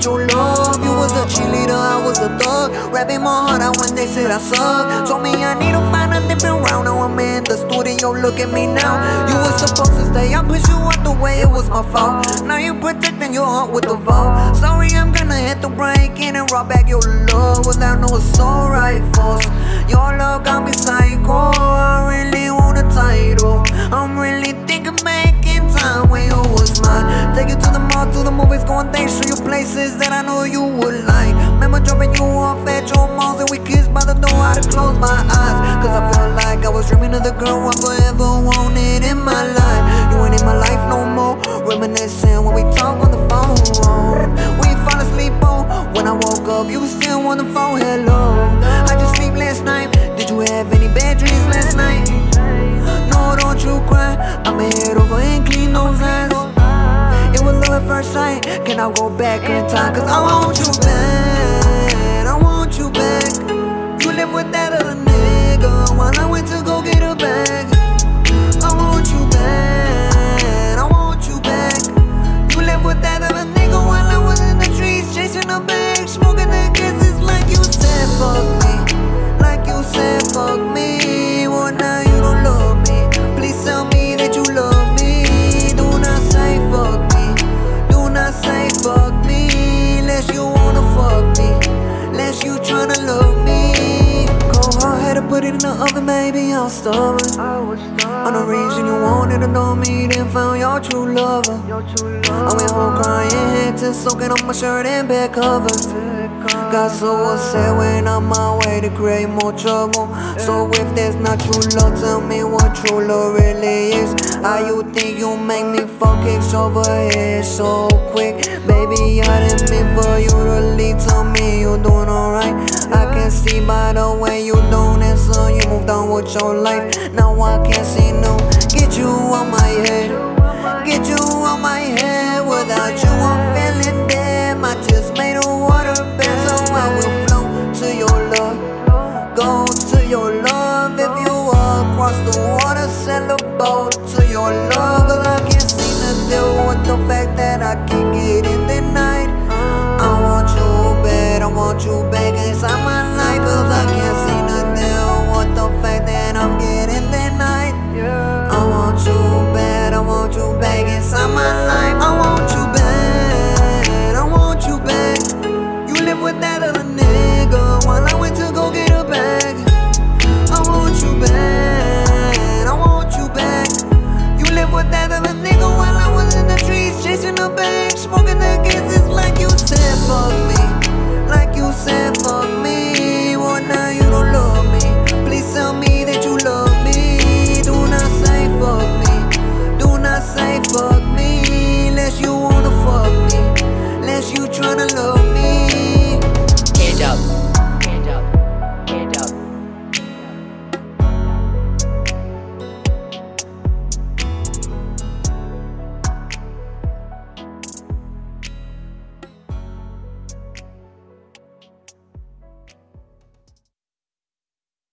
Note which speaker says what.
Speaker 1: get oh, your love. You was a cheerleader, I was a thug. Rapping my heart out when they said I suck. Told me I need to find a different route. Now I'm in the studio, look at me now. You were supposed to stay, I pushed you out the way, it was my fault. Now you protecting your heart with the vault. Sorry, I'm gonna hit the break in and rob back your love without no assault rifles. Your love got me psycho. I really want a title. I'm really thinking making time when you mine. Take you to the mall, to the movies, go on dates, show you places that I know you would like. Remember dropping you off at your malls and we kissed by the door. I had to close my eyes. Cause I felt like I was dreaming of the girl I forever wanted in my life. You ain't in my life no more. Reminiscing when we talk on the phone. We fall asleep on. When I woke up, you still on the phone. Hello. Can I go back in time? Cause I want you back. I'm stubborn. On the reason you wanted to know me, then found your true lover. I went home crying, head to soaking on my shirt and bed covers. Got so upset when I'm on my way to create more trouble. So if that's not true love, tell me what true love really is. How you think you make me fuck kicks over here so quick? Baby, I didn't mean for you to leave. Tell me you're doing alright. I can see by the way you with your life. Now I can't see no. Get you on my head. Get you on my head. Without you, I'm feeling dead. My tears made of water bed, so I will flow to your love. Go to your love if you walk across the water. Send a boat to your love. but I can't seem to deal with the fact that I can't get. chasing the baby.